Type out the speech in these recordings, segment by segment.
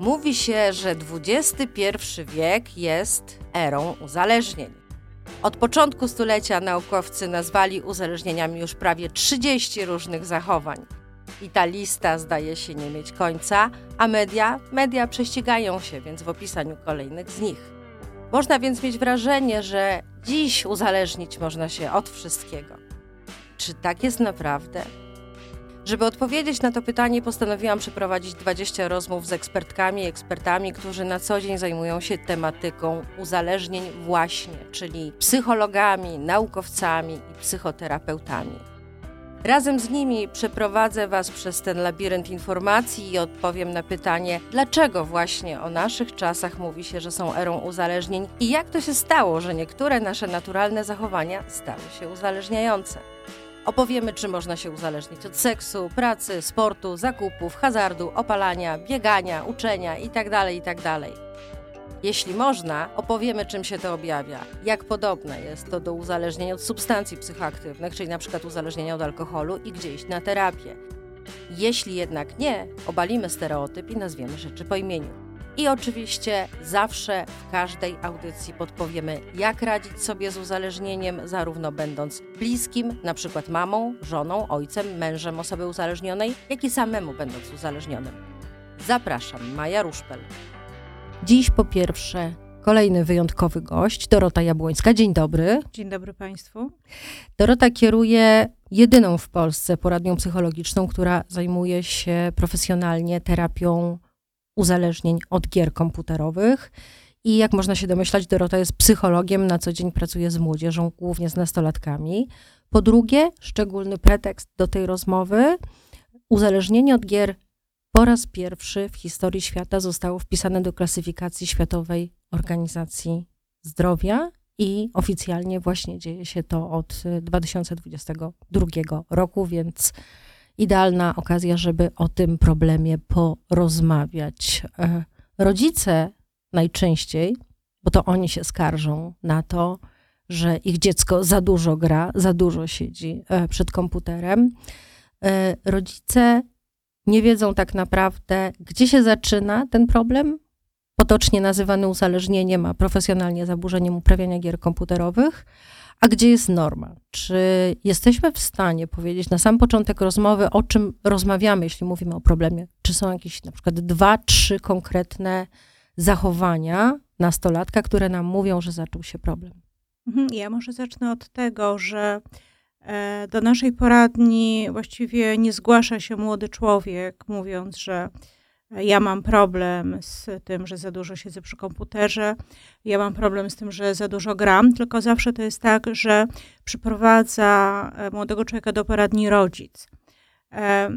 Mówi się, że XXI wiek jest erą uzależnień. Od początku stulecia naukowcy nazwali uzależnieniami już prawie 30 różnych zachowań. I ta lista zdaje się nie mieć końca, a media, media prześcigają się więc w opisaniu kolejnych z nich. Można więc mieć wrażenie, że dziś uzależnić można się od wszystkiego. Czy tak jest naprawdę? Żeby odpowiedzieć na to pytanie, postanowiłam przeprowadzić 20 rozmów z ekspertkami i ekspertami, którzy na co dzień zajmują się tematyką uzależnień, właśnie, czyli psychologami, naukowcami i psychoterapeutami. Razem z nimi przeprowadzę Was przez ten labirynt informacji i odpowiem na pytanie, dlaczego właśnie o naszych czasach mówi się, że są erą uzależnień i jak to się stało, że niektóre nasze naturalne zachowania stały się uzależniające. Opowiemy, czy można się uzależnić od seksu, pracy, sportu, zakupów, hazardu, opalania, biegania, uczenia itd. itd. Jeśli można, opowiemy, czym się to objawia, jak podobne jest to do uzależnienia od substancji psychoaktywnych, czyli np. uzależnienia od alkoholu i gdzie iść na terapię. Jeśli jednak nie, obalimy stereotyp i nazwiemy rzeczy po imieniu. I oczywiście zawsze w każdej audycji podpowiemy, jak radzić sobie z uzależnieniem, zarówno będąc bliskim, na przykład mamą, żoną, ojcem, mężem osoby uzależnionej, jak i samemu będąc uzależnionym. Zapraszam, Maja Ruszpel. Dziś po pierwsze kolejny wyjątkowy gość, Dorota Jabłońska. Dzień dobry. Dzień dobry Państwu. Dorota kieruje jedyną w Polsce poradnią psychologiczną, która zajmuje się profesjonalnie terapią uzależnień od gier komputerowych. I jak można się domyślać, Dorota jest psychologiem, na co dzień pracuje z młodzieżą, głównie z nastolatkami. Po drugie, szczególny pretekst do tej rozmowy, uzależnienie od gier po raz pierwszy w historii świata zostało wpisane do klasyfikacji Światowej Organizacji Zdrowia i oficjalnie właśnie dzieje się to od 2022 roku, więc idealna okazja, żeby o tym problemie porozmawiać. E, rodzice najczęściej, bo to oni się skarżą na to, że ich dziecko za dużo gra, za dużo siedzi e, przed komputerem. E, rodzice nie wiedzą tak naprawdę, gdzie się zaczyna ten problem, potocznie nazywany uzależnieniem, a profesjonalnie zaburzeniem uprawiania gier komputerowych a gdzie jest norma? Czy jesteśmy w stanie powiedzieć na sam początek rozmowy, o czym rozmawiamy, jeśli mówimy o problemie? Czy są jakieś na przykład dwa, trzy konkretne zachowania nastolatka, które nam mówią, że zaczął się problem? Mhm, ja może zacznę od tego, że e, do naszej poradni właściwie nie zgłasza się młody człowiek, mówiąc, że ja mam problem z tym, że za dużo siedzę przy komputerze, ja mam problem z tym, że za dużo gram, tylko zawsze to jest tak, że przyprowadza e, młodego człowieka do poradni rodzic. E,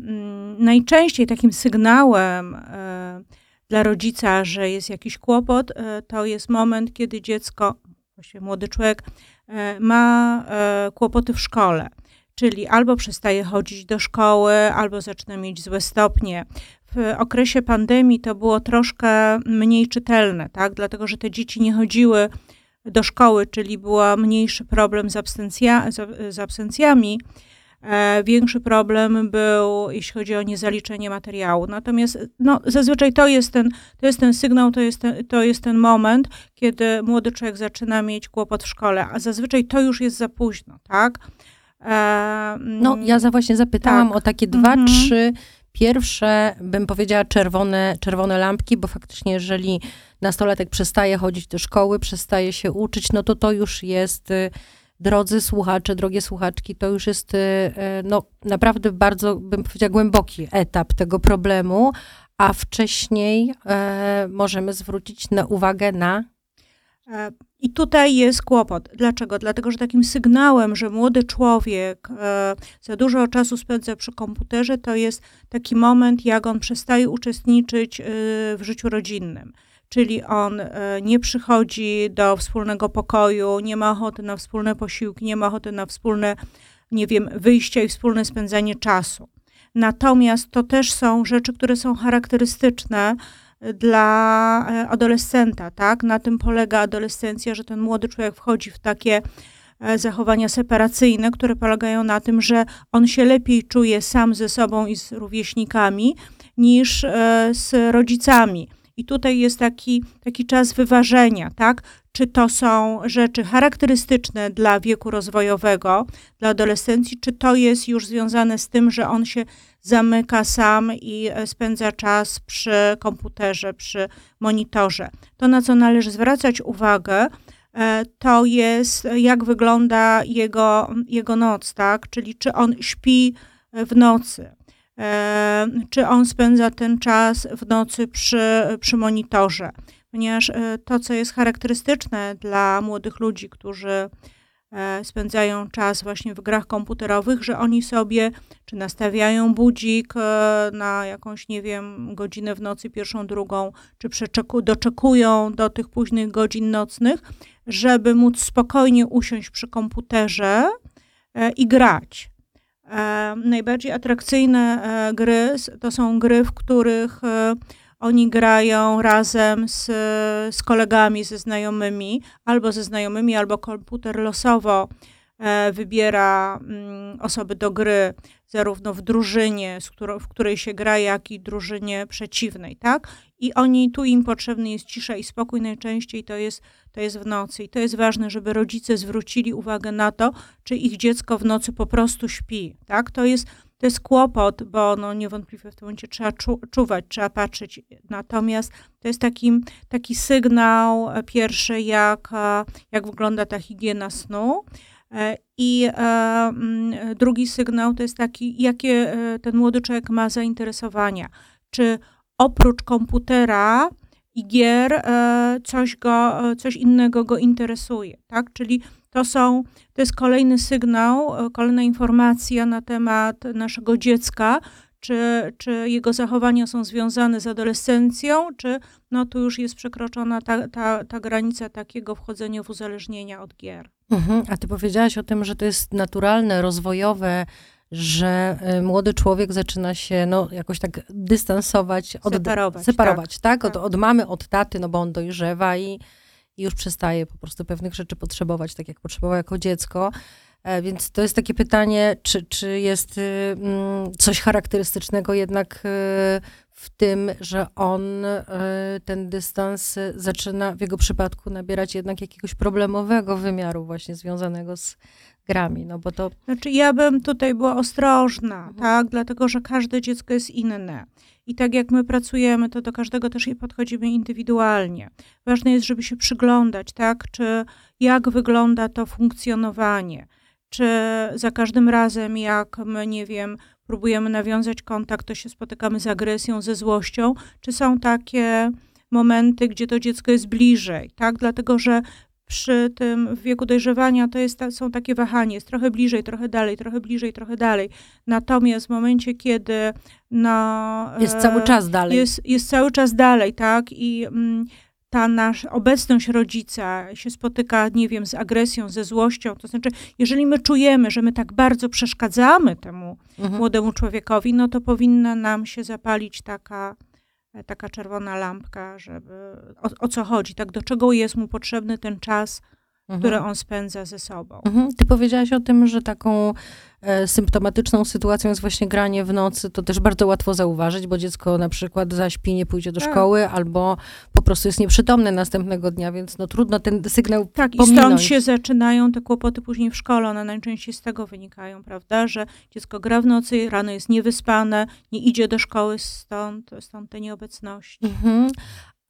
najczęściej takim sygnałem e, dla rodzica, że jest jakiś kłopot, to jest moment, kiedy dziecko, właściwie młody człowiek, ma kłopoty w szkole czyli albo przestaje chodzić do szkoły, albo zaczyna mieć złe stopnie. W okresie pandemii to było troszkę mniej czytelne, tak? dlatego że te dzieci nie chodziły do szkoły, czyli był mniejszy problem z, absencja, z, z absencjami. E, większy problem był, jeśli chodzi o niezaliczenie materiału. Natomiast no, zazwyczaj to jest, ten, to jest ten sygnał, to jest ten, to jest ten moment, kiedy młody człowiek zaczyna mieć kłopot w szkole, a zazwyczaj to już jest za późno, tak? No, ja za właśnie zapytałam tak. o takie dwa, mhm. trzy pierwsze, bym powiedziała, czerwone, czerwone lampki, bo faktycznie, jeżeli nastolatek przestaje chodzić do szkoły, przestaje się uczyć, no to to już jest, y, drodzy słuchacze, drogie słuchaczki, to już jest y, y, no, naprawdę bardzo, bym powiedziała, głęboki etap tego problemu, a wcześniej e, możemy zwrócić na uwagę na i tutaj jest kłopot. Dlaczego? Dlatego, że takim sygnałem, że młody człowiek e, za dużo czasu spędza przy komputerze, to jest taki moment, jak on przestaje uczestniczyć e, w życiu rodzinnym. Czyli on e, nie przychodzi do wspólnego pokoju, nie ma ochoty na wspólne posiłki, nie ma ochoty na wspólne, nie wiem, wyjście i wspólne spędzanie czasu. Natomiast to też są rzeczy, które są charakterystyczne dla e, adolescenta, tak? Na tym polega adolescencja, że ten młody człowiek wchodzi w takie e, zachowania separacyjne, które polegają na tym, że on się lepiej czuje sam ze sobą i z rówieśnikami niż e, z rodzicami. I tutaj jest taki, taki czas wyważenia, tak? Czy to są rzeczy charakterystyczne dla wieku rozwojowego, dla adolescencji, czy to jest już związane z tym, że on się zamyka sam i e, spędza czas przy komputerze, przy monitorze. To, na co należy zwracać uwagę, e, to jest, jak wygląda jego, jego noc, tak? Czyli czy on śpi w nocy, e, czy on spędza ten czas w nocy przy, przy monitorze. Ponieważ to, co jest charakterystyczne dla młodych ludzi, którzy E, spędzają czas właśnie w grach komputerowych, że oni sobie czy nastawiają budzik e, na jakąś, nie wiem, godzinę w nocy, pierwszą, drugą, czy doczekują do tych późnych godzin nocnych, żeby móc spokojnie usiąść przy komputerze e, i grać. Najbardziej atrakcyjne gry to są gry, w których oni grają razem z, z kolegami, ze znajomymi, albo ze znajomymi, albo komputer losowo e, wybiera mm, osoby do gry, zarówno w drużynie, w której się gra, jak i drużynie przeciwnej, tak? I oni, tu im potrzebny jest cisza i spokój, najczęściej to jest, to jest w nocy. I to jest ważne, żeby rodzice zwrócili uwagę na to, czy ich dziecko w nocy po prostu śpi, tak? To jest to jest kłopot, bo no niewątpliwie w tym momencie trzeba czu, czuwać, trzeba patrzeć. Natomiast to jest taki, taki sygnał e, pierwszy, jak, e, jak wygląda ta higiena snu. E, I mm, drugi sygnał to jest taki, jakie ten młody człowiek ma zainteresowania. Czy oprócz komputera i gier coś, go, coś innego go interesuje, tak? Czyli to są, to jest kolejny sygnał, e, kolejna informacja na temat naszego dziecka, czy, czy jego zachowania są związane z adolescencją, czy no tu już jest przekroczona ta, ta, ta granica takiego wchodzenia w uzależnienia od gier. Mhm. A ty powiedziałaś o tym, że to jest naturalne, rozwojowe, że e, młody człowiek zaczyna się no, jakoś tak dystansować, od, separować, separować tak, tak? Od, od mamy, od taty, no bo on dojrzewa i i już przestaje po prostu pewnych rzeczy potrzebować, tak jak potrzebował jako dziecko. E, więc to jest takie pytanie, czy, czy jest y, mm, coś charakterystycznego jednak y, w tym, że on y, ten dystans zaczyna w jego przypadku nabierać jednak jakiegoś problemowego wymiaru właśnie związanego z grami, no bo to... Znaczy ja bym tutaj była ostrożna, mhm. tak, dlatego, że każde dziecko jest inne. I tak jak my pracujemy, to do każdego też i podchodzimy indywidualnie. Ważne jest, żeby się przyglądać, tak, czy jak wygląda to funkcjonowanie, czy za każdym razem, jak my, nie wiem, próbujemy nawiązać kontakt, to się spotykamy z agresją, ze złością, czy są takie momenty, gdzie to dziecko jest bliżej, tak? Dlatego, że przy tym wieku dojrzewania to jest, są takie wahanie, jest trochę bliżej, trochę dalej, trochę bliżej, trochę dalej. Natomiast w momencie, kiedy no, jest cały e, czas dalej. Jest, jest cały czas dalej, tak? I mm, ta nasza obecność rodzica się spotyka, nie wiem, z agresją, ze złością. To znaczy, jeżeli my czujemy, że my tak bardzo przeszkadzamy temu mhm. młodemu człowiekowi, no to powinna nam się zapalić taka taka czerwona lampka, żeby o, o, co chodzi, tak do czego jest mu potrzebny ten czas, mhm. który on spędza ze sobą. Mhm. Ty powiedziałaś o tym, że taką symptomatyczną sytuacją jest właśnie granie w nocy, to też bardzo łatwo zauważyć, bo dziecko na przykład zaśpi, nie pójdzie do tak. szkoły, albo po prostu jest nieprzytomne następnego dnia, więc no trudno ten sygnał Tak, pominąć. i stąd się zaczynają te kłopoty później w szkole, one najczęściej z tego wynikają, prawda, że dziecko gra w nocy, rano jest niewyspane, nie idzie do szkoły, stąd, stąd te nieobecności. Mhm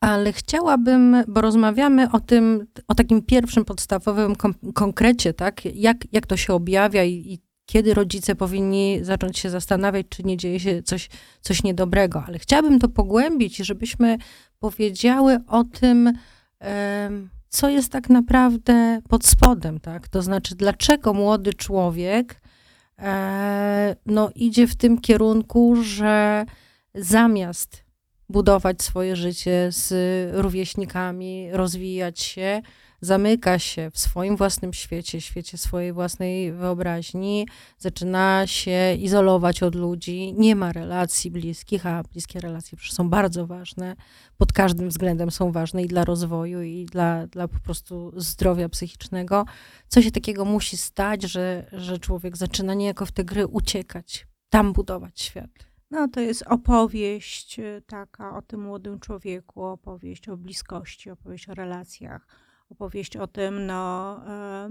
ale chciałabym, bo rozmawiamy o tym, o takim pierwszym podstawowym kom konkrecie, tak? Jak, jak to się objawia i, i, kiedy rodzice powinni zacząć się zastanawiać, czy nie dzieje się coś, coś niedobrego. Ale chciałabym to pogłębić, żebyśmy powiedziały o tym, co jest tak naprawdę pod spodem, tak? To znaczy, dlaczego młody człowiek e, no, idzie w tym kierunku, że zamiast budować swoje życie z rówieśnikami, rozwijać się, zamyka się w swoim własnym świecie, świecie swojej własnej wyobraźni, zaczyna się izolować od ludzi, nie ma relacji bliskich, a bliskie relacje przecież są bardzo ważne, pod każdym względem są ważne i dla rozwoju, i dla, dla po prostu zdrowia psychicznego. Co się takiego musi stać, że, że człowiek zaczyna niejako w te gry uciekać, tam budować świat? No, to jest opowieść e, taka o tym młodym człowieku, opowieść o bliskości, opowieść o relacjach, opowieść o tym, no, e,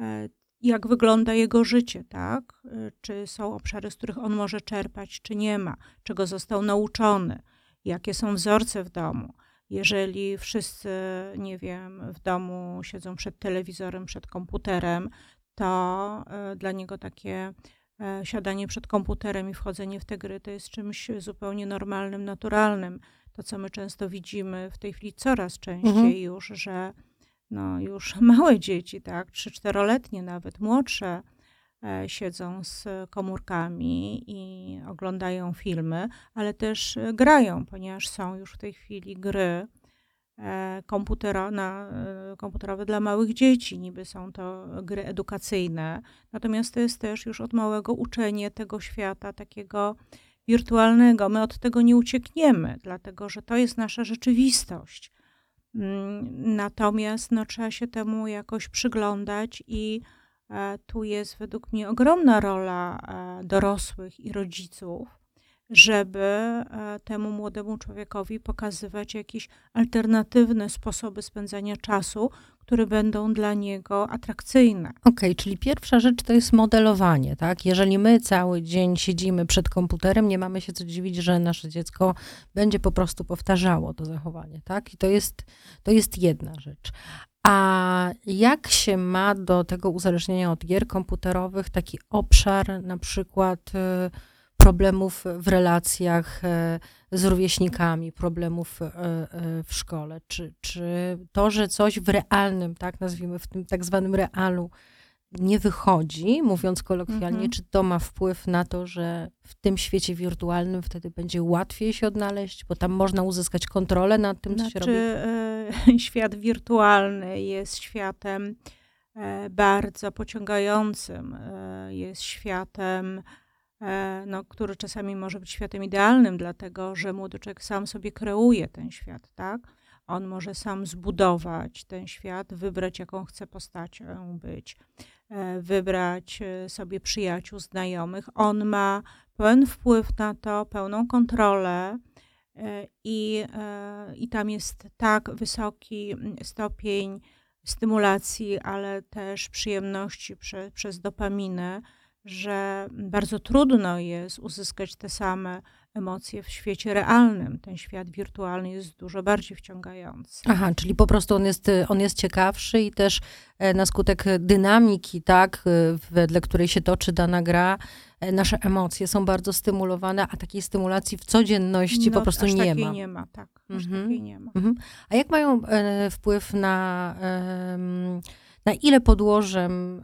e, jak wygląda jego życie, tak? Czy są obszary, z których on może czerpać, czy nie ma, czego został nauczony, jakie są wzorce w domu. Jeżeli wszyscy, nie wiem, w domu siedzą przed telewizorem, przed komputerem, to dla niego takie E, siadanie przed komputerem i wchodzenie w te gry to jest czymś zupełnie normalnym, naturalnym. To, co my często widzimy w tej chwili coraz częściej mhm. już, że no, już małe dzieci, tak, trzy, czteroletnie nawet, młodsze, e, siedzą z komórkami i oglądają filmy, ale też grają, ponieważ są już w tej chwili gry, E, komputero, na, e, komputerowe dla małych dzieci. Niby są to gry edukacyjne, natomiast to jest też już od małego uczenie tego świata takiego wirtualnego. My od tego nie uciekniemy, dlatego że to jest nasza rzeczywistość. Mm, natomiast no, trzeba się temu jakoś przyglądać i e, tu jest według mnie ogromna rola dorosłych i rodziców, żeby e, temu młodemu człowiekowi pokazywać jakieś alternatywne sposoby spędzania czasu, które będą dla niego atrakcyjne. Okej, okay, czyli pierwsza rzecz to jest modelowanie, tak? Jeżeli my cały dzień siedzimy przed komputerem, nie mamy się co dziwić, że nasze dziecko będzie po prostu powtarzało to zachowanie, tak? I to jest, to jest jedna rzecz. A jak się ma do tego uzależnienia od gier komputerowych taki obszar na przykład... Yy, problemów w relacjach e, z rówieśnikami, problemów e, e, w szkole? Czy, czy to, że coś w realnym, tak nazwijmy, w tym tak zwanym realu nie wychodzi, mówiąc kolokwialnie, mhm. czy to ma wpływ na to, że w tym świecie wirtualnym wtedy będzie łatwiej się odnaleźć, bo tam można uzyskać kontrolę nad tym, co znaczy, się robi? E, świat wirtualny jest światem bardzo pociągającym, jest światem no, który czasami może być światem idealnym, dlatego że młody człowiek sam sobie kreuje ten świat, tak? On może sam zbudować ten świat, wybrać, jaką chce postacią być, e, wybrać e, sobie przyjaciół, znajomych. On ma pełen wpływ na to, pełną kontrolę. I, I tam jest tak wysoki stopień stymulacji, ale też przyjemności prze, przez dopaminę, że bardzo trudno jest uzyskać te same emocje w świecie realnym. Ten świat wirtualny jest dużo bardziej wciągający. Aha, czyli po prostu on jest, on jest ciekawszy i też e, na skutek dynamiki, tak, e, wedle której się toczy dana gra, e, nasze emocje są bardzo stymulowane, a takiej stymulacji w codzienności no, po prostu nie ma. nie ma, tak. Aż mhm. takiej nie ma. Mhm. A jak mają e, wpływ na... E, na ile podłożem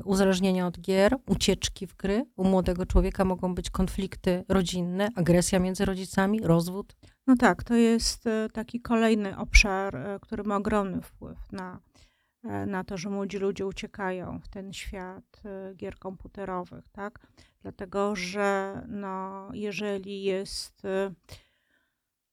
y, uzależnienia od gier, ucieczki w gry u młodego człowieka mogą być konflikty rodzinne, agresja między rodzicami, rozwód? No tak, to jest e, taki kolejny obszar, e, który ma ogromny wpływ na, na to, że młodzi ludzie uciekają w ten świat gier komputerowych, tak? Dlatego, że no, jeżeli jest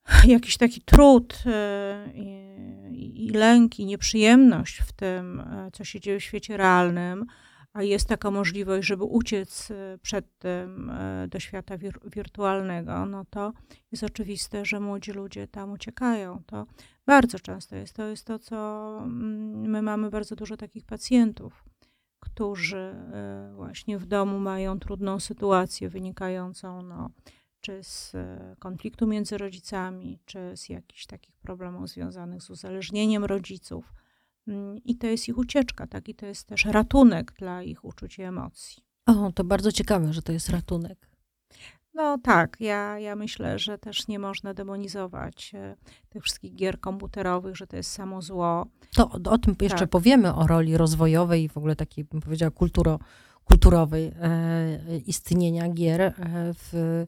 jakiś taki trud e, i, i lęk, i nieprzyjemność w tym, e, co się dzieje w świecie realnym, a jest taka możliwość, żeby uciec e, przed tym do świata wir wirtualnego, no to jest oczywiste, że młodzi ludzie tam uciekają. To bardzo często jest. To jest to, co mm, my mamy bardzo dużo takich pacjentów, którzy właśnie w domu mają trudną sytuację wynikającą no, czy z e, konfliktu między rodzicami, czy z jakichś takich problemów związanych z uzależnieniem rodziców. Mm, I to jest ich ucieczka, tak? I to jest też ratunek dla ich uczuć i emocji. O, to bardzo ciekawe, że to jest ratunek. No tak, ja, ja myślę, że też nie można demonizować e, tych wszystkich gier komputerowych, że to jest samo zło. To o, o tym jeszcze tak. powiemy, o roli rozwojowej i w ogóle takiej, bym powiedziała, kulturo, kulturowej e, istnienia gier e, w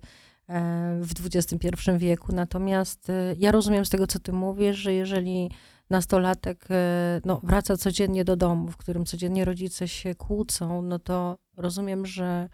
w XXI wieku. Natomiast e, ja rozumiem z tego, co ty mówisz, że jeżeli nastolatek e, no, wraca codziennie do domu, w którym codziennie rodzice się kłócą, no to rozumiem, że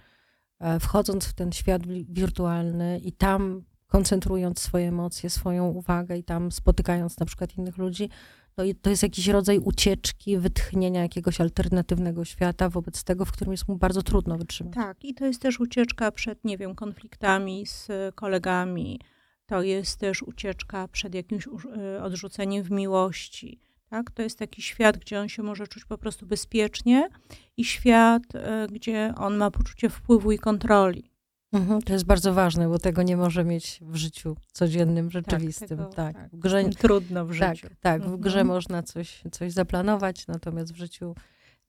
wchodząc w ten świat wirtualny i tam koncentrując swoje emocje, swoją uwagę i tam spotykając na przykład innych ludzi, i to jest jakiś rodzaj ucieczki, wytchnienia jakiegoś alternatywnego świata wobec tego, w którym jest mu bardzo trudno wytrzymać. Tak, i to jest też ucieczka przed, nie wiem, konfliktami z kolegami. To jest też ucieczka przed jakimś y, odrzuceniem w miłości. Tak? To jest taki świat, gdzie on się może czuć po prostu bezpiecznie i świat, y, gdzie on ma poczucie wpływu i kontroli. Mhm, to jest bardzo ważne, bo tego nie może mieć w życiu codziennym, tak, rzeczywistym. Tak, tego, tak. tak. W grze, trudno w tak, życiu. Tak, tak mhm. w grze można coś, coś zaplanować, natomiast w życiu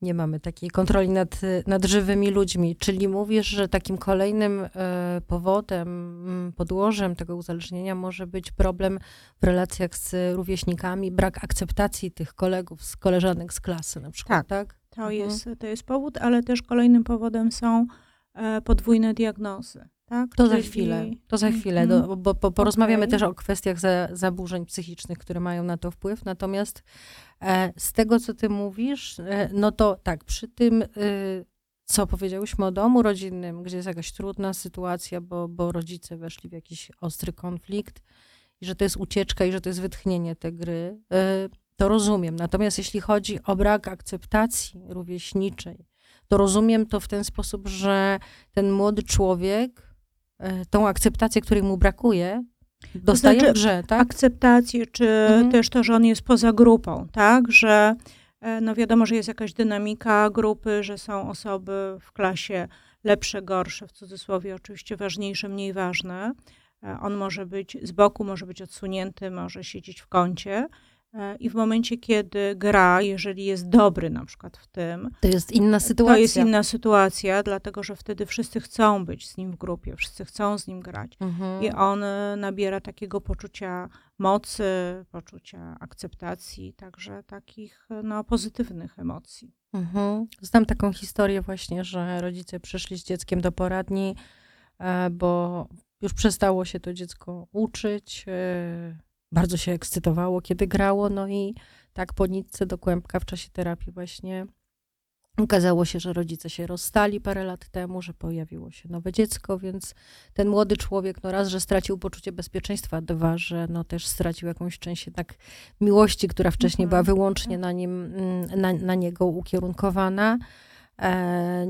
nie mamy takiej kontroli nad, nad żywymi ludźmi. Czyli mówisz, że takim kolejnym e, powodem, mm, podłożem tego uzależnienia może być problem w relacjach z rówieśnikami, brak akceptacji tych kolegów, z koleżanek z klasy na przykład, tak? tak? To, mhm. jest, to jest powód, ale też kolejnym powodem są podwójne diagnozy. Tak? To Czyli... za chwilę, to za chwilę, mm -hmm. bo, bo porozmawiamy okay. też o kwestiach za, zaburzeń psychicznych, które mają na to wpływ. Natomiast e, z tego, co ty mówisz, e, no to tak, przy tym, e, co powiedziałyśmy o domu rodzinnym, gdzie jest jakaś trudna sytuacja, bo, bo rodzice weszli w jakiś ostry konflikt i że to jest ucieczka i że to jest wytchnienie tej gry, e, to rozumiem. Natomiast jeśli chodzi o brak akceptacji rówieśniczej, to rozumiem to w ten sposób, że ten młody człowiek e, tą akceptację, której mu brakuje, dostaje to znaczy, grze, tak? Akceptację, czy mhm. też to, że on jest poza grupą, tak? Że e, no wiadomo, że jest jakaś dynamika grupy, że są osoby w klasie lepsze, gorsze, w cudzysłowie oczywiście ważniejsze, mniej ważne. E, on może być z boku, może być odsunięty, może siedzieć w kącie. E, I w momencie, kiedy gra, jeżeli jest dobry na przykład w tym, to jest inna sytuacja. To jest inna sytuacja, dlatego że wtedy wszyscy chcą być z nim w grupie, wszyscy chcą z nim grać. Mhm. I on e, nabiera takiego poczucia mocy, poczucia akceptacji, także takich e, no, pozytywnych emocji. Mhm. Znam taką historię właśnie, że rodzice przyszli z dzieckiem do poradni, bo już przestało się to dziecko uczyć bardzo się ekscytowało, kiedy grało, no i tak po nitce do kłębka w czasie terapii właśnie Okazało się, że rodzice się rozstali parę lat temu, że pojawiło się nowe dziecko, więc ten młody człowiek, no raz, że stracił poczucie bezpieczeństwa, dwa, że no też stracił jakąś część jednak miłości, która wcześniej była mhm. wyłącznie na nim, mm, na, na niego ukierunkowana. E,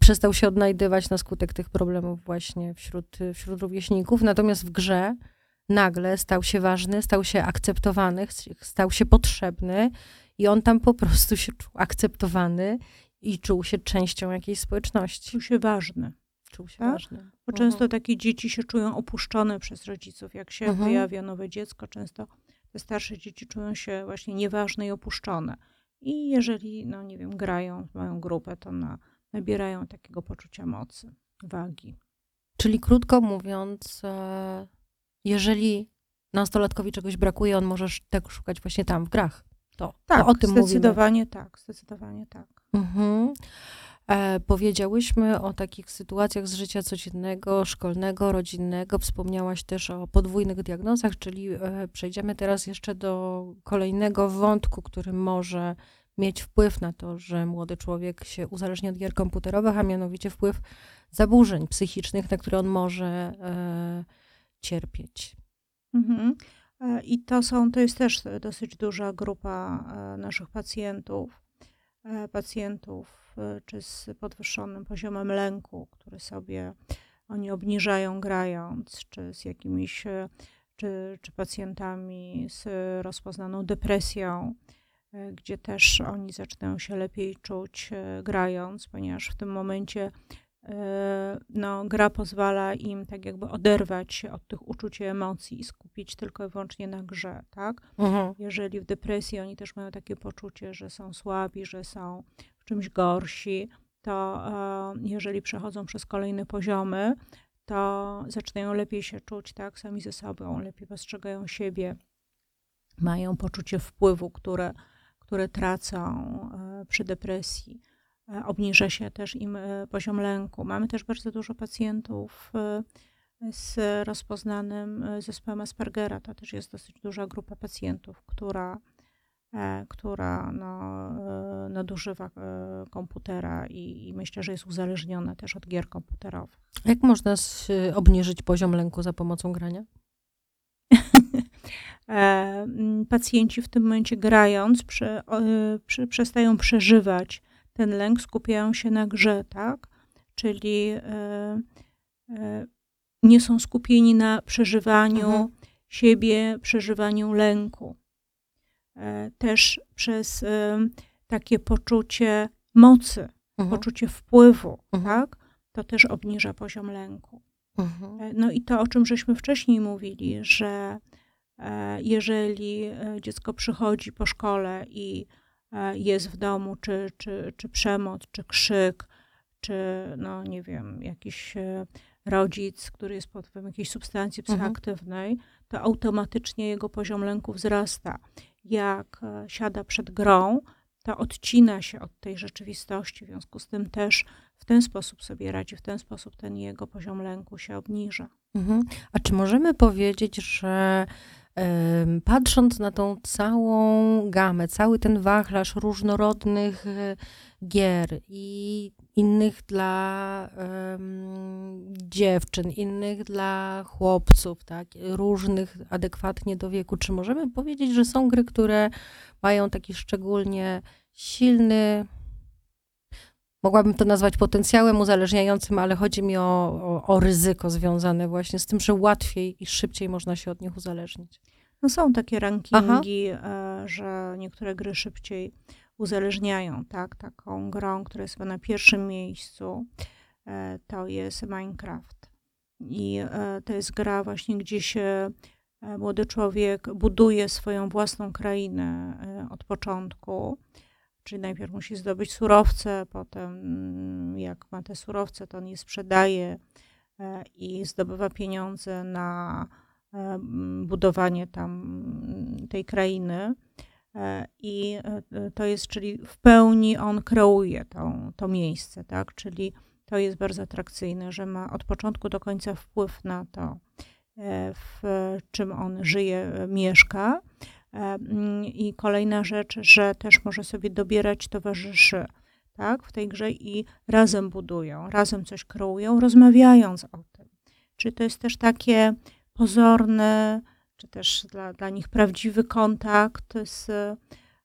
przestał się odnajdywać na skutek tych problemów właśnie wśród, wśród rówieśników. Natomiast w grze nagle stał się ważny, stał się akceptowany, stał się potrzebny i on tam po prostu się czuł akceptowany i czuł się częścią jakiejś społeczności. Czuł się ważny. Czuł się tak? ważny. Bo mhm. często takie dzieci się czują opuszczone przez rodziców. Jak się mhm. pojawia nowe dziecko, często te starsze dzieci czują się właśnie nieważne i opuszczone. I jeżeli, no nie wiem, grają, mają grupę, to na, nabierają takiego poczucia mocy, wagi. Czyli krótko mówiąc, e, jeżeli nastolatkowi czegoś brakuje, on może tego szukać właśnie tam, w grach. To, tak, to o tym zdecydowanie mówimy. tak, zdecydowanie tak. Mhm. E, powiedziałyśmy o takich sytuacjach z życia codziennego, szkolnego, rodzinnego. Wspomniałaś też o podwójnych diagnozach, czyli e, przejdziemy teraz jeszcze do kolejnego wątku, który może mieć wpływ na to, że młody człowiek się uzależnia od gier komputerowych, a mianowicie wpływ zaburzeń psychicznych, na które on może e, cierpieć. Mhm. E, I to są, to jest też dosyć duża grupa e, naszych pacjentów, e, pacjentów czy z podwyższonym poziomem lęku, który sobie oni obniżają grając, czy z jakimiś, czy, czy pacjentami z rozpoznaną depresją, gdzie też oni zaczynają się lepiej czuć grając, ponieważ w tym momencie E, no, gra pozwala im tak jakby oderwać się od tych uczuć i emocji i skupić tylko i wyłącznie na grze, tak? Mhm. Jeżeli w depresji oni też mają takie poczucie, że są słabi, że są w czymś gorsi, to e, jeżeli przechodzą przez kolejne poziomy, to zaczynają lepiej się czuć, tak, sami ze sobą, lepiej postrzegają siebie, mają poczucie wpływu, które, które tracą e, przy depresji obniża się też im e, poziom lęku. Mamy też bardzo dużo pacjentów e, z rozpoznanym zespołem Aspergera. To też jest dosyć duża grupa pacjentów, która e, która no, e, nadużywa e, komputera i, i myślę, że jest uzależniona też od gier komputerowych. Jak można obniżyć poziom lęku za pomocą grania? Pacjenci w tym momencie grając prze, prze, przestają przeżywać ten lęk, skupiają się na grze, tak? Czyli nie są skupieni na przeżywaniu mhm. siebie, przeżywaniu lęku. E, też przez e, takie poczucie mocy, mhm. poczucie wpływu, mhm. tak? To też obniża poziom lęku. Mhm. E, no i to, o czym żeśmy wcześniej mówili, że jeżeli dziecko przychodzi po szkole i jest w domu, czy, czy, czy przemoc, czy krzyk, czy no nie wiem, jakiś rodzic, który jest pod wpływem jakiejś substancji psychoaktywnej, mhm. to automatycznie jego poziom lęku wzrasta. Jak e, siada przed grą, to odcina się od tej rzeczywistości, w związku z tym też w ten sposób sobie radzi, w ten sposób ten jego poziom lęku się obniża. Mhm. A czy możemy powiedzieć, że patrząc na tą całą gamę, cały ten wachlarz różnorodnych e, gier i innych dla um, dziewczyn, innych dla chłopców, tak, różnych adekwatnie do wieku. Czy możemy powiedzieć, że są gry, które mają taki szczególnie silny, mogłabym to nazwać potencjałem uzależniającym, ale chodzi mi o, o, o ryzyko związane właśnie z tym, że łatwiej i szybciej można się od nich uzależnić. No są takie rankingi, Aha. E, że niektóre gry szybciej uzależniają, tak? Taką grą, która jest chyba na pierwszym miejscu, e, to jest Minecraft. I e, to jest gra właśnie, gdzie się młody człowiek buduje swoją własną krainę od początku. Czyli najpierw musi zdobyć surowce, potem mm, jak ma te surowce, to on je sprzedaje i zdobywa pieniądze na budowanie tam tej krainy. E, I e, to jest, czyli w pełni on kreuje to, to miejsce, tak? Czyli to jest bardzo atrakcyjne, że ma od początku do końca wpływ na to, e, w czym on żyje, mieszka. I kolejna rzecz, że też może sobie dobierać towarzyszy, tak, w tej grze i razem budują, razem coś kreują, rozmawiając o tym. Czy to jest też takie pozorny, czy też dla, dla nich prawdziwy kontakt z,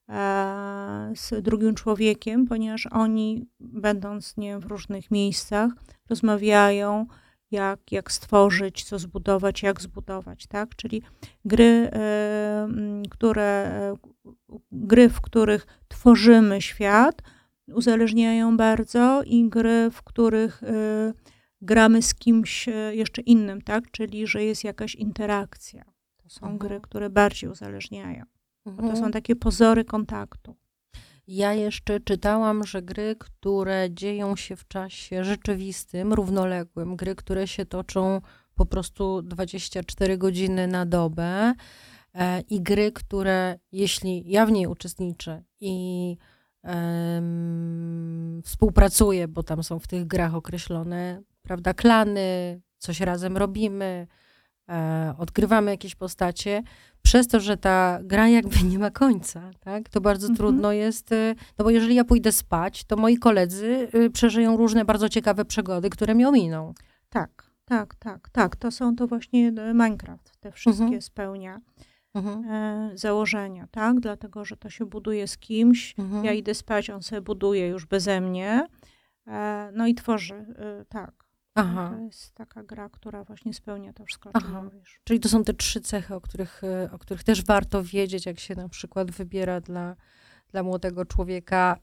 e, z drugim człowiekiem, ponieważ oni, będąc nie wiem, w różnych miejscach, rozmawiają, jak, jak stworzyć, co zbudować, jak zbudować, tak? Czyli gry, e, które, gry, w których tworzymy świat, uzależniają bardzo i gry, w których e, gramy z kimś jeszcze innym, tak? Czyli, że jest jakaś interakcja są mhm. gry, które bardziej uzależniają. Bo to są mhm. takie pozory kontaktu. Ja jeszcze czytałam, że gry, które dzieją się w czasie rzeczywistym, równoległym, gry, które się toczą po prostu 24 godziny na dobę e, i gry, które jeśli ja w niej uczestniczę i współpracuję, bo tam są w tych grach określone, prawda, klany, coś razem robimy, odgrywamy jakieś postacie, przez to, że ta gra jakby nie ma końca, tak, to bardzo mhm. trudno jest, e, no bo jeżeli ja pójdę spać, to moi koledzy y, przeżyją różne bardzo ciekawe przygody, które mi ominą. Tak, tak, tak, tak. To są to właśnie e, Minecraft, te wszystkie mhm. spełnia. Mhm. E, założenia, tak? Dlatego, że to się buduje z kimś. Mhm. Ja idę spać, on sobie buduje już beze mnie. E, no i tworzy, e, tak. Aha. To jest taka gra, która właśnie spełnia to wszystko, o czym mówisz. Czyli to są te trzy cechy, o których, e, o których też warto wiedzieć, jak się na przykład wybiera dla, dla młodego człowieka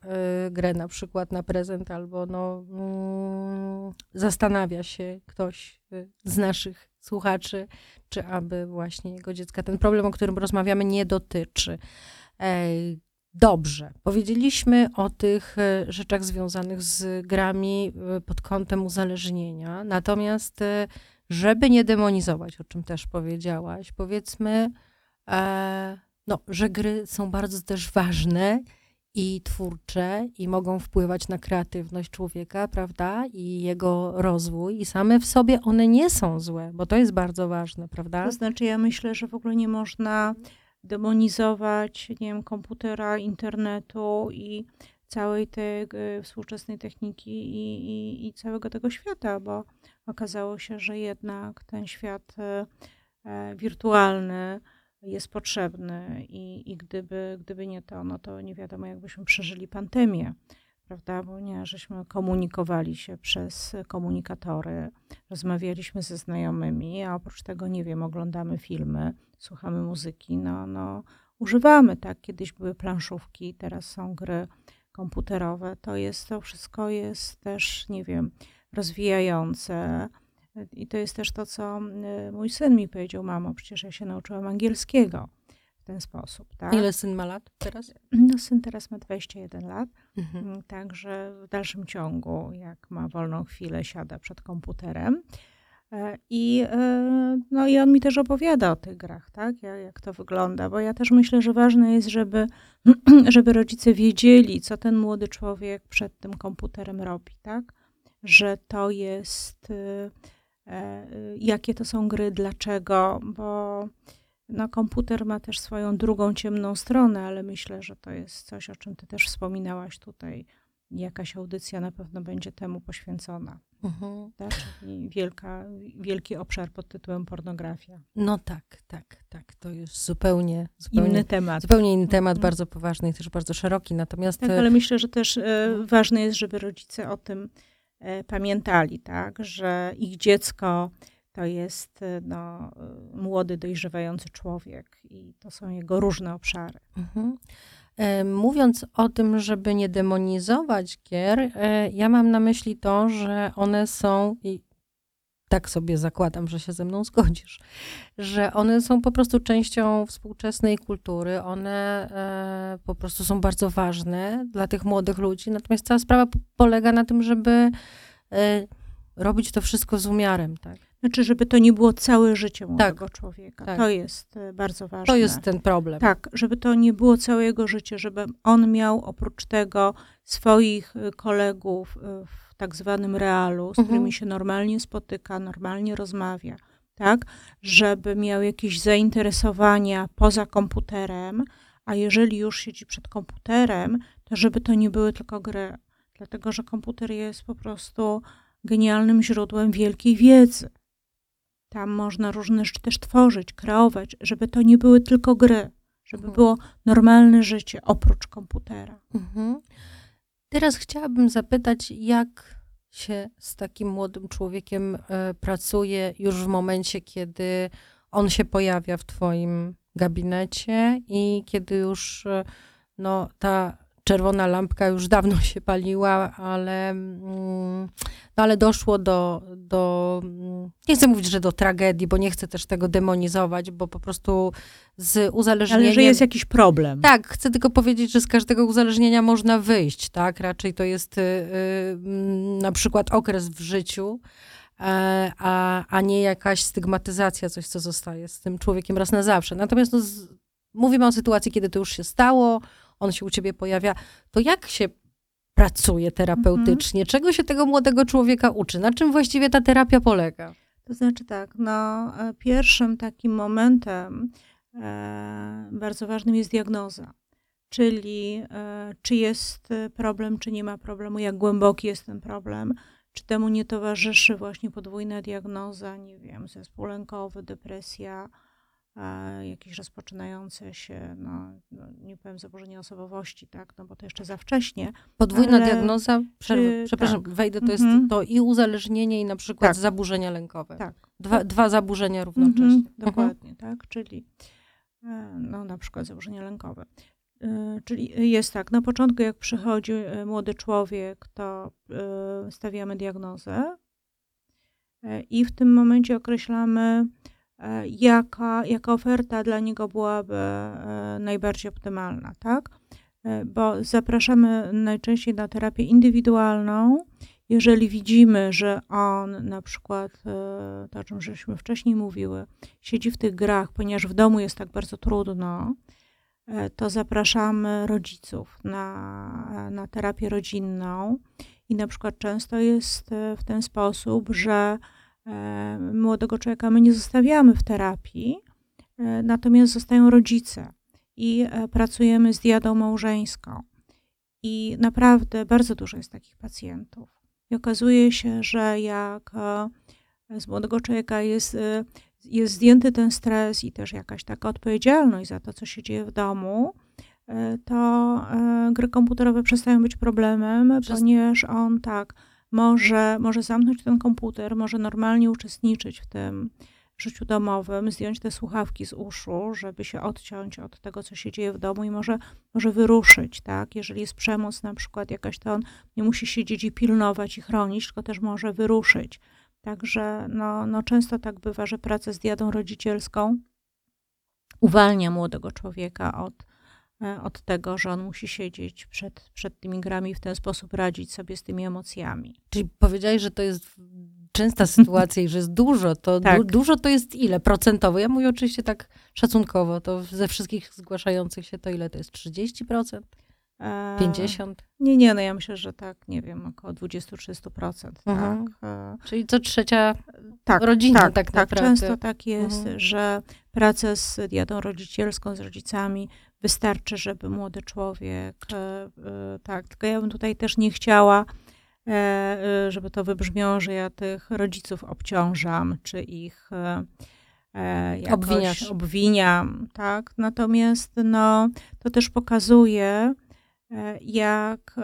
y, grę na przykład na prezent, albo no, mm, zastanawia się ktoś y, z naszych słuchaczy, czy aby właśnie jego dziecka ten problem, o którym rozmawiamy, nie dotyczy. Dobrze, powiedzieliśmy o tych e, rzeczach związanych z grami e, pod kątem uzależnienia, natomiast e, żeby nie demonizować, o czym też powiedziałaś, powiedzmy, no, że gry są bardzo też ważne i twórcze i mogą wpływać na kreatywność człowieka, prawda? I jego rozwój. I same w sobie one nie są złe, bo to jest bardzo ważne, prawda? To znaczy, ja myślę, że w ogóle nie można demonizować, nie wiem, komputera, internetu i całej tej y, współczesnej techniki i, i, i całego tego świata, bo okazało się, że jednak ten świat e, wirtualny jest potrzebny i, i gdyby, gdyby nie to, no to nie wiadomo, jakbyśmy przeżyli pandemię, prawda? Bo nie, żeśmy komunikowali się przez komunikatory, rozmawialiśmy ze znajomymi, a oprócz tego, nie wiem, oglądamy filmy, słuchamy muzyki, no, no używamy, tak? Kiedyś były planszówki, teraz są gry komputerowe. To jest, to wszystko jest też, nie wiem, rozwijające. I to jest też to, co y, mój syn mi powiedział, mamo, przecież ja się nauczyłam angielskiego ten sposób. Tak? Ile syn ma lat teraz? No, syn teraz ma 21 lat, mhm. Mm, także w dalszym ciągu, jak ma wolną chwilę, siada przed komputerem. E, I, e, no, I on mi też opowiada o tych grach, tak? Jak, jak to wygląda, bo ja też myślę, że ważne jest, żeby, żeby rodzice wiedzieli, co ten młody człowiek przed tym komputerem robi, tak? Że to jest, e, jakie to są gry, dlaczego, bo no, komputer ma też swoją drugą ciemną stronę, ale myślę, że to jest coś, o czym ty też wspominałaś tutaj. Jakaś audycja na pewno będzie temu poświęcona. Mhm. Tak? Czyli wielka, wielki obszar pod tytułem pornografia. No tak, tak, tak. To już zupełnie, zupełnie inny temat. Zupełnie inny temat, mhm. bardzo poważny i też bardzo szeroki. Natomiast. Tak, ale myślę, że też e, ważne jest, żeby rodzice o tym e, pamiętali, tak, że ich dziecko to jest e, no, e, młody, dojrzewający człowiek i to są jego różne obszary. Mhm. Mówiąc o tym, żeby nie demonizować gier, e, ja mam na myśli to, że one są, i tak sobie zakładam, że się ze mną zgodzisz, że one są po prostu częścią współczesnej kultury. One e, po prostu są bardzo ważne dla tych młodych ludzi. Natomiast cała sprawa polega na tym, żeby e, robić to wszystko z umiarem, tak? Znaczy, żeby to nie było całe życie młodego tak, człowieka. Tak. To jest e, bardzo ważne. To jest ten problem. Tak, żeby to nie było całe jego życie, żeby on miał oprócz tego swoich e, kolegów e, w tak zwanym realu, z mhm. którymi się normalnie spotyka, normalnie rozmawia, tak? Żeby miał jakieś zainteresowania poza komputerem, a jeżeli już siedzi przed komputerem, to żeby to nie były tylko gry, dlatego że komputer jest po prostu genialnym źródłem wielkiej wiedzy. Tam można różne rzeczy też tworzyć, kreować, żeby to nie były tylko gry, żeby mhm. było normalne życie oprócz komputera. Mhm. Teraz chciałabym zapytać, jak się z takim młodym człowiekiem y, pracuje już w momencie, kiedy on się pojawia w Twoim gabinecie i kiedy już y, no, ta czerwona lampka już dawno się paliła, ale, mm, no ale doszło do, do, mm, nie chcę mówić, że do tragedii, bo nie chcę też tego demonizować, bo po prostu z uzależnieniem... Ale że jest jakiś problem. Tak, chcę tylko powiedzieć, że z każdego uzależnienia można wyjść, tak? Raczej to jest y, y, na przykład okres w życiu, e, a, a nie jakaś stygmatyzacja, coś, co zostaje z tym człowiekiem raz na zawsze. Natomiast no, z, mówimy o sytuacji, kiedy to już się stało, on się u ciebie pojawia, to jak się pracuje terapeutycznie? Mhm. Czego się tego młodego człowieka uczy? Na czym właściwie ta terapia polega? To znaczy tak, no, e, pierwszym takim momentem e, bardzo ważnym jest diagnoza. Czyli e, czy jest problem, czy nie ma problemu, jak głęboki jest ten problem, czy temu nie towarzyszy właśnie podwójna diagnoza, nie wiem, zespół lękowy, depresja, jakieś rozpoczynające się, no, no, nie powiem zaburzenia osobowości, tak, no bo to jeszcze za wcześnie. Podwójna diagnoza, czy, przepraszam, tak. wejdę, to jest mhm. to i uzależnienie i na przykład tak. zaburzenia lękowe. Tak. Dwa, dwa zaburzenia równocześnie. Mhm, dokładnie, mhm. tak, czyli e, no na przykład zaburzenia lękowe. E, czyli jest tak, na początku jak przychodzi e, młody człowiek, to stawiamy diagnozę i w tym momencie określamy, jaka, jaka oferta dla niego byłaby e, najbardziej optymalna, tak? E, bo zapraszamy najczęściej na terapię indywidualną, jeżeli widzimy, że on na przykład, to o czym żeśmy wcześniej mówiły, siedzi w tych grach, ponieważ w domu jest tak bardzo trudno, to zapraszamy rodziców na, na terapię rodzinną. I na przykład często jest w ten sposób, że młodego człowieka my nie zostawiamy w terapii, natomiast zostają rodzice i pracujemy z diadą małżeńską. I naprawdę bardzo dużo jest takich pacjentów. I okazuje się, że jak z młodego człowieka jest, jest zdjęty ten stres i też jakaś taka odpowiedzialność za to, co się dzieje w domu, E, to e, gry komputerowe przestają być problemem, Przez... ponieważ on tak może, może zamknąć ten komputer, może normalnie uczestniczyć w tym życiu domowym, zdjąć te słuchawki z uszu, żeby się odciąć od tego, co się dzieje w domu i może, może wyruszyć, tak? Jeżeli jest przemoc na przykład jakaś, to on nie musi siedzieć i pilnować i chronić, tylko też może wyruszyć. Także no, no często tak bywa, że praca z diadą rodzicielską uwalnia młodego człowieka od, od tego, że on musi siedzieć przed, przed tymi grami i w ten sposób radzić sobie z tymi emocjami. Czyli powiedziałeś, że to jest częsta sytuacja i że jest dużo. To tak. du dużo to jest ile? Procentowo? Ja mówię oczywiście tak szacunkowo. To ze wszystkich zgłaszających się to ile to jest? 30%? 50? E, nie, nie, no ja myślę, że tak, nie wiem, około 20-30%. Mhm. Tak. E, Czyli co trzecia tak, rodzina tak, tak, tak naprawdę. Często tak jest, mhm. że praca z diadą rodzicielską, z rodzicami wystarczy, żeby młody człowiek, e, e, tak, tylko ja bym tutaj też nie chciała, e, żeby to wybrzmiało, że ja tych rodziców obciążam, czy ich jakoś Obwiniasz. obwiniam, tak, natomiast no, to też pokazuje, jak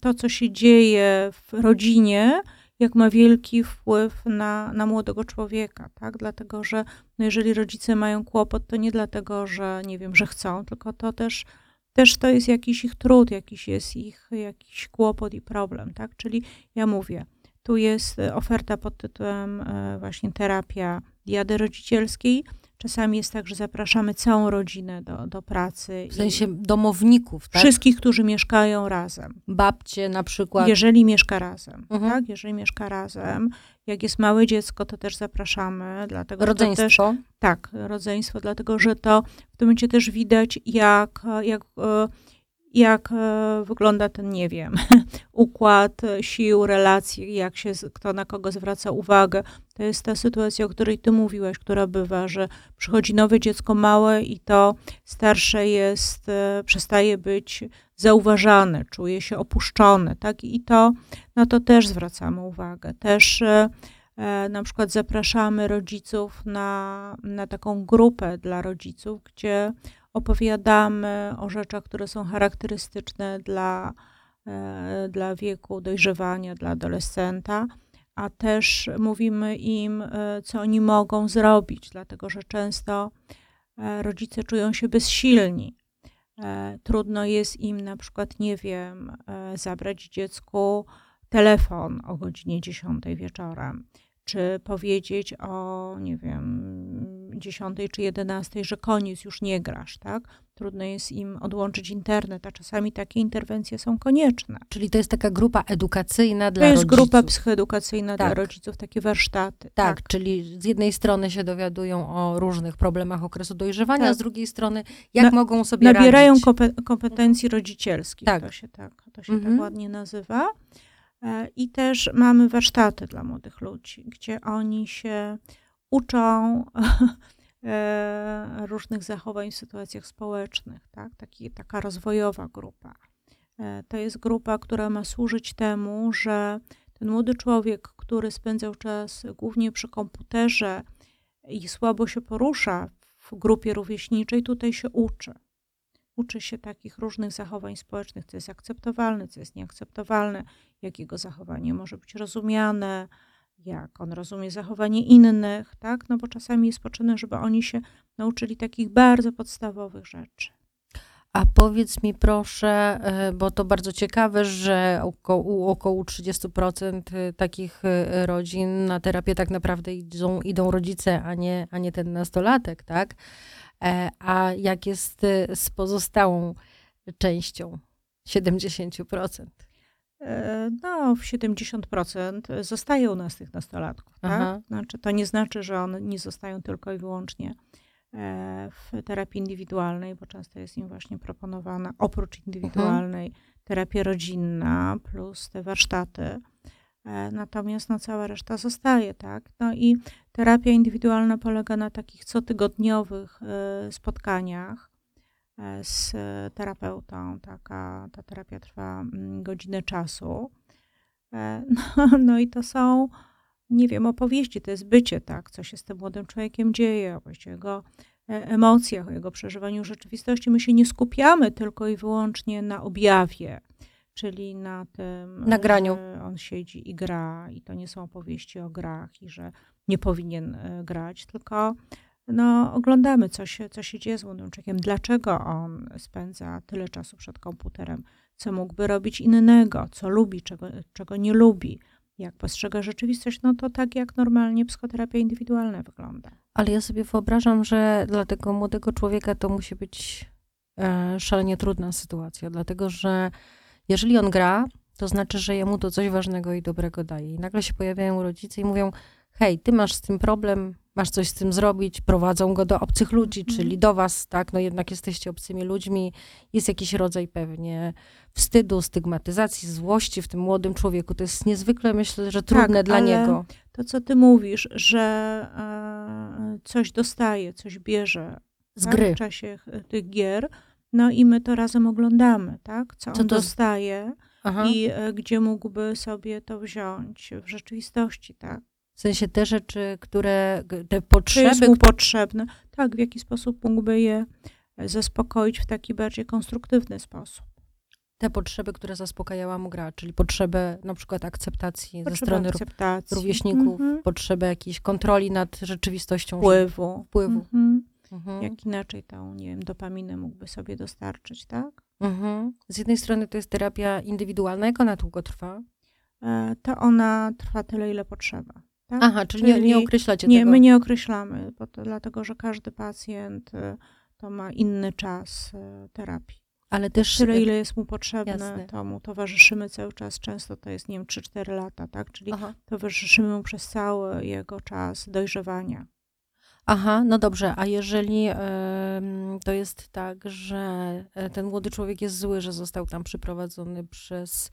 to, co się dzieje w rodzinie, jak ma wielki wpływ na, na młodego człowieka, tak? Dlatego, że no jeżeli rodzice mają kłopot, to nie dlatego, że nie wiem, że chcą, tylko to też, też to jest jakiś ich trud, jakiś jest ich jakiś kłopot i problem, tak? Czyli ja mówię, tu jest oferta pod tytułem e, właśnie terapia diady rodzicielskiej, Czasami jest tak, że zapraszamy całą rodzinę do, do pracy. W sensie domowników, tak? Wszystkich, którzy mieszkają razem. Babcie na przykład. Jeżeli mieszka razem, mhm. tak? Jeżeli mieszka razem. Jak jest małe dziecko, to też zapraszamy. Dlatego, rodzeństwo? Też, tak, rodzeństwo, dlatego że to w tym momencie też widać, jak, jak e, jak e, wygląda ten, nie wiem, układ sił, relacji, jak się, kto na kogo zwraca uwagę. To jest ta sytuacja, o której ty mówiłaś, która bywa, że przychodzi nowe dziecko małe i to starsze jest, e, przestaje być zauważane, czuje się opuszczone, tak? I to, no to też zwracamy uwagę. Też e, na przykład zapraszamy rodziców na, na taką grupę dla rodziców, gdzie opowiadamy o rzeczach, które są charakterystyczne dla, e, dla wieku dojrzewania, dla adolescenta, a też mówimy im, e, co oni mogą zrobić, dlatego że często e, rodzice czują się bezsilni. Trudno jest im na przykład, nie wiem, zabrać dziecku telefon o godzinie 10 wieczorem, czy powiedzieć o, nie wiem, 10 czy 11, że koniec, już nie grasz, tak? Trudno jest im odłączyć internet, a czasami takie interwencje są konieczne. Czyli to jest taka grupa edukacyjna dla rodziców. To jest grupa psychoedukacyjna tak. dla rodziców, takie warsztaty. Tak, tak, czyli z jednej strony się dowiadują o różnych problemach okresu dojrzewania, tak. a z drugiej strony jak Na, mogą sobie nabierają kompetencji rodzicielskich, tak. to się tak, to się tak mhm. tak ładnie nazywa. E, I też mamy warsztaty dla młodych ludzi, gdzie oni się uczą e, różnych zachowań w sytuacjach społecznych, tak? Taki, taka rozwojowa grupa. E, to jest grupa, która ma służyć temu, że ten młody człowiek, który spędzał czas głównie przy komputerze i słabo się porusza w grupie rówieśniczej, tutaj się uczy. Uczy się takich różnych zachowań społecznych, co jest akceptowalne, co jest nieakceptowalne, jakiego zachowanie może być rozumiane, jak on rozumie zachowanie innych, tak? No bo czasami jest potrzebne, żeby oni się nauczyli takich bardzo podstawowych rzeczy. A powiedz mi proszę, e, bo to bardzo ciekawe, że około, około 30% e, takich e, rodzin na terapię tak naprawdę idą, idą rodzice, a nie, a nie ten nastolatek, tak? A jak jest z pozostałą częścią 70%? E, no, w 70% zostaje u nas tych nastolatków. Tak? Znaczy, to nie znaczy, że one nie zostają tylko i wyłącznie e, w terapii indywidualnej, bo często jest im właśnie proponowana oprócz indywidualnej terapia rodzinna plus te warsztaty. E, natomiast no, cała reszta zostaje, tak? No i terapia indywidualna polega na takich cotygodniowych spotkaniach z terapeutą. Taka, ta terapia trwa mm, godzinę czasu. No, no i to są, nie wiem, opowieści, to jest bycie, tak? Co się z tym młodym człowiekiem dzieje, o jego emocjach, o jego przeżywaniu rzeczywistości. My się nie skupiamy tylko i wyłącznie na objawie czyli na tym nagraniu. on siedzi i gra i to nie są opowieści o grach i że nie powinien e, grać, tylko no, oglądamy, co się, co się dzieje z człowiekiem, dlaczego on spędza tyle czasu przed komputerem, co mógłby robić innego, co lubi, czego, czego nie lubi, jak postrzega rzeczywistość, no to tak jak normalnie psychoterapia indywidualna wygląda. Ale ja sobie wyobrażam, że dla tego młodego człowieka to musi być e, szalenie trudna sytuacja, dlatego że jeżeli on gra, to znaczy, że jemu to coś ważnego i dobrego daje. I nagle się pojawiają rodzice i mówią: Hej, ty masz z tym problem, masz coś z tym zrobić, prowadzą go do obcych ludzi, mm. czyli do was, tak? No jednak jesteście obcymi ludźmi. Jest jakiś rodzaj pewnie wstydu, stygmatyzacji, złości w tym młodym człowieku. To jest niezwykle, myślę, że trudne tak, dla niego. To, co ty mówisz, że e, coś dostaje, coś bierze z tak? gry. w czasie tych gier no i my to razem oglądamy, tak? Co, Co on dostaje i e, gdzie mógłby sobie to wziąć w rzeczywistości, tak? W sensie te rzeczy, które, te potrzeby... mu potrzebne. Tak, w jaki sposób mógłby je e, zaspokoić w taki bardziej konstruktywny sposób. Te potrzeby, które zaspokajała mu gra, czyli potrzebę na przykład akceptacji ze strony akceptacji. rówieśników, mhm. potrzebę jakiejś kontroli nad rzeczywistością. Wpływu. Wpływu. Mhm. Mhm. Jak inaczej tą, nie wiem, dopaminę mógłby sobie dostarczyć, tak? Mhm. Z jednej strony to jest terapia indywidualna, jak ona długo trwa? E, to ona trwa tyle, ile potrzeba. Tak? Aha, czyli, czyli nie, nie określacie nie, tego? My nie określamy, bo to, dlatego że każdy pacjent e, to ma inny czas e, terapii. Ale też tyle, ile jest mu potrzebne, Jasne. to mu towarzyszymy cały czas. Często to jest, nie wiem, 3-4 lata, tak? Czyli Aha. towarzyszymy mu przez cały jego czas dojrzewania. Aha, no dobrze, a jeżeli to jest tak, że e, ten młody człowiek jest zły, że został tam przyprowadzony przez,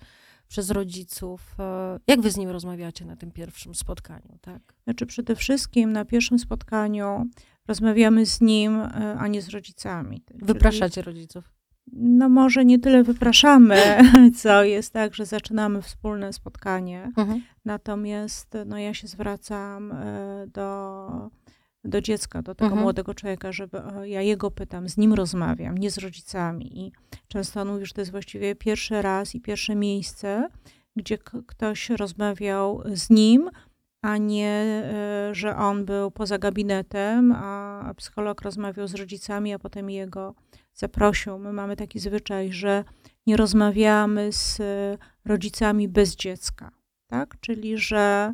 przez rodziców, e, jak wy z nim rozmawiacie na tym pierwszym spotkaniu, tak? Znaczy przede wszystkim na pierwszym spotkaniu rozmawiamy z nim, e, a nie z rodzicami. Wypraszacie rodziców? No może nie tyle wypraszamy, co jest tak, że zaczynamy wspólne spotkanie. Mhm. Natomiast no, ja się zwracam do do dziecka, do tego mhm. młodego człowieka, żeby ja jego pytam, z nim rozmawiam, nie z rodzicami. I często on mówi, że to jest właściwie pierwszy raz i pierwsze miejsce, gdzie ktoś rozmawiał z nim, a nie, e, że on był poza gabinetem, a psycholog rozmawiał z rodzicami, a potem jego zaprosił. My mamy taki zwyczaj, że nie rozmawiamy z rodzicami bez dziecka, tak? Czyli, że E,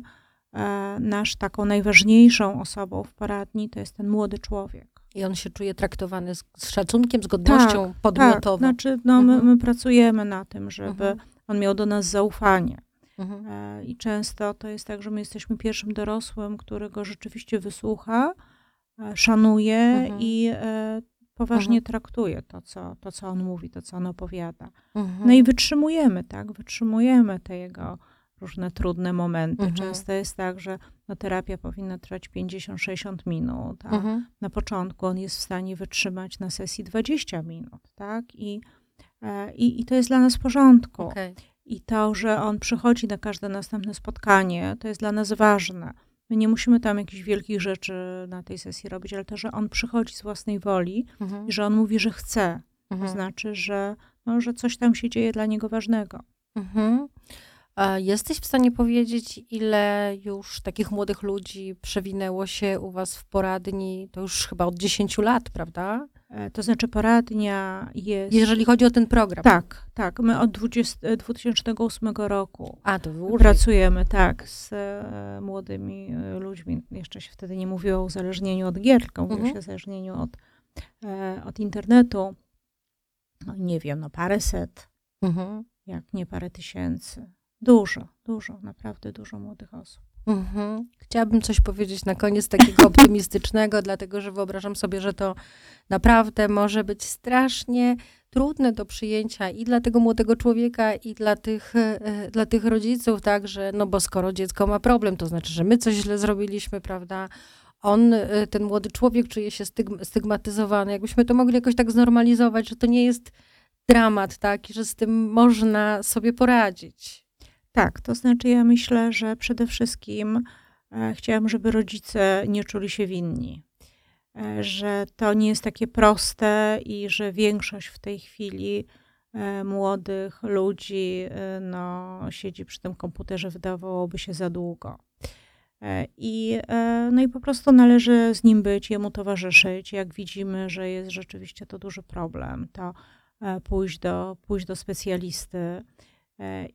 nasz taką najważniejszą osobą w poradni to jest ten młody człowiek. I on się czuje traktowany z, z szacunkiem, z godnością tak, podmiotową. Tak, znaczy no, mhm. my, my, pracujemy na tym, żeby mhm. on miał do nas zaufanie. Mhm. E, I często to jest tak, że my jesteśmy pierwszym dorosłym, który go rzeczywiście wysłucha, e, szanuje mhm. i poważnie mhm. traktuje to co, to, co on mówi, to, co on opowiada. No i wytrzymujemy, tak? Wytrzymujemy te jego różne trudne momenty. Mhm. Często jest tak, że no, terapia powinna trwać 50-60 minut, a mhm. na początku on jest w stanie wytrzymać na sesji 20 minut, tak? I, e, i, i to jest dla nas w porządku. Okay. I to, że on przychodzi na każde następne spotkanie, to jest dla nas ważne. My nie musimy tam jakichś wielkich rzeczy na tej sesji robić, ale to, że on przychodzi z własnej woli mhm. i że on mówi, że chce, to mhm. znaczy, że, no, że coś tam się dzieje dla niego ważnego. Mhm. Jesteś w stanie powiedzieć, ile już takich młodych ludzi przewinęło się u was w poradni? To już chyba od 10 lat, prawda? E, to znaczy poradnia jest... Jeżeli chodzi o ten program. Tak, tak. My od 20, 2008 e, roku A, to pracujemy, tak, z e, młodymi ludźmi. Jeszcze się wtedy nie mówiło o uzależnieniu od gier, tylko mhm. mówiło się o uzależnieniu od, od internetu. No, nie wiem, no paręset, mhm. jak nie parę tysięcy. Dużo, dużo, naprawdę dużo młodych osób. Mhm. Chciałabym coś powiedzieć na koniec takiego optymistycznego, dlatego że wyobrażam sobie, że to naprawdę może być strasznie trudne do przyjęcia i dla tego młodego człowieka, i dla tych, e, dla tych rodziców, tak, że no bo skoro dziecko ma problem, to znaczy, że my coś źle zrobiliśmy, prawda? On, e, ten młody człowiek czuje się stygm- stygmatyzowany. Jakbyśmy to mogli jakoś tak znormalizować, że to nie jest dramat, tak, i że z tym można sobie poradzić. Tak, to znaczy ja myślę, że przede wszystkim e, chciałam, żeby rodzice nie czuli się winni. E, że to nie jest takie proste i że większość w tej chwili e, młodych ludzi no, siedzi przy tym komputerze, wydawałoby się za długo. I, no i po prostu należy z nim być, jemu towarzyszyć. Jak widzimy, że jest rzeczywiście to duży problem, to pójść do, pójść do specjalisty.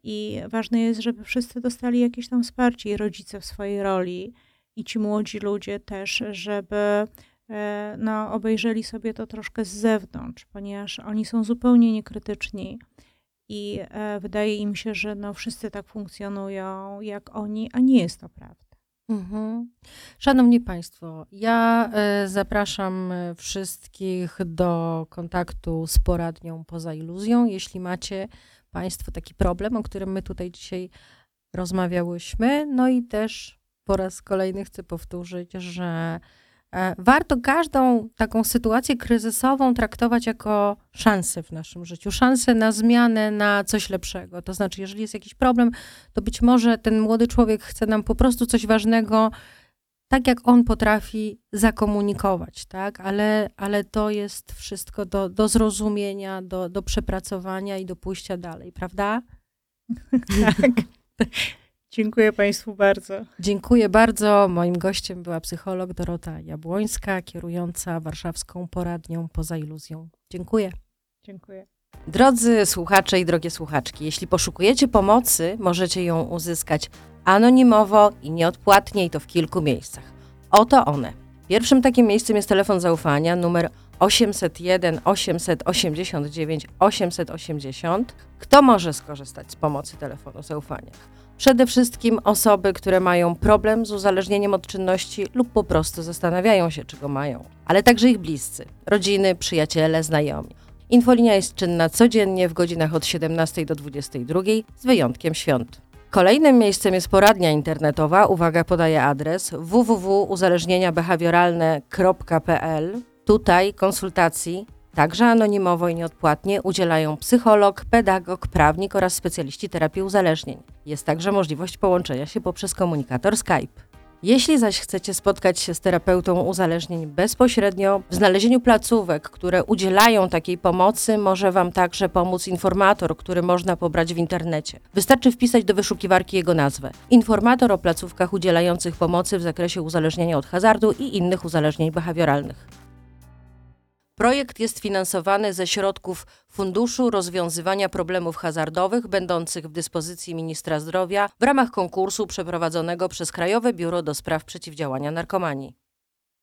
I ważne jest, żeby wszyscy dostali jakieś tam wsparcie, i rodzice w swojej roli, i ci młodzi ludzie też, żeby E, no, obejrzeli sobie to troszkę z zewnątrz, ponieważ oni są zupełnie niekrytyczni i e, wydaje im się, że no, wszyscy tak funkcjonują jak oni, a nie jest to prawda. Mhm. Szanowni Państwo, ja e, zapraszam wszystkich do kontaktu z poradnią poza iluzją. Jeśli macie Państwo taki problem, o którym my tutaj dzisiaj rozmawiałyśmy, no i też po raz kolejny chcę powtórzyć, że E, warto każdą taką sytuację kryzysową traktować jako szansę w naszym życiu, szansę na zmianę, na coś lepszego. To znaczy, jeżeli jest jakiś problem, to być może ten młody człowiek chce nam po prostu coś ważnego, tak jak on potrafi zakomunikować, tak? Ale, ale to jest wszystko do, do zrozumienia, do, do przepracowania i do pójścia dalej, prawda? tak. Dziękuję Państwu bardzo. Dziękuję bardzo. Moim gościem była psycholog Dorota Jabłońska, kierująca warszawską poradnią poza iluzją. Dziękuję. Dziękuję. Drodzy słuchacze i drogie słuchaczki, jeśli poszukujecie pomocy, możecie ją uzyskać anonimowo i nieodpłatnie i to w kilku miejscach. Oto one. Pierwszym takim miejscem jest telefon zaufania numer 801 889 880. Kto może skorzystać z pomocy telefonu zaufania? Przede wszystkim osoby, które mają problem z uzależnieniem od czynności lub po prostu zastanawiają się, czego mają, ale także ich bliscy, rodziny, przyjaciele, znajomi. Infolinia jest czynna codziennie w godzinach od 17 do 22 z wyjątkiem świąt. Kolejnym miejscem jest poradnia internetowa. Uwaga, podaję adres www.uzależnieniabehawioralne.pl. Tutaj konsultacji Także anonimowo i nieodpłatnie udzielają psycholog, pedagog, prawnik oraz specjaliści terapii uzależnień. Jest także możliwość połączenia się poprzez komunikator Skype. Jeśli zaś chcecie spotkać się z terapeutą uzależnień bezpośrednio, w znalezieniu placówek, które udzielają takiej pomocy, może Wam także pomóc informator, który można pobrać w internecie. Wystarczy wpisać do wyszukiwarki jego nazwę. Informator o placówkach udzielających pomocy w zakresie uzależnienia od hazardu i innych uzależnień behawioralnych. Projekt jest finansowany ze środków Funduszu Rozwiązywania Problemów Hazardowych, będących w dyspozycji Ministra Zdrowia w ramach konkursu przeprowadzonego przez Krajowe Biuro do Spraw Przeciwdziałania Narkomanii.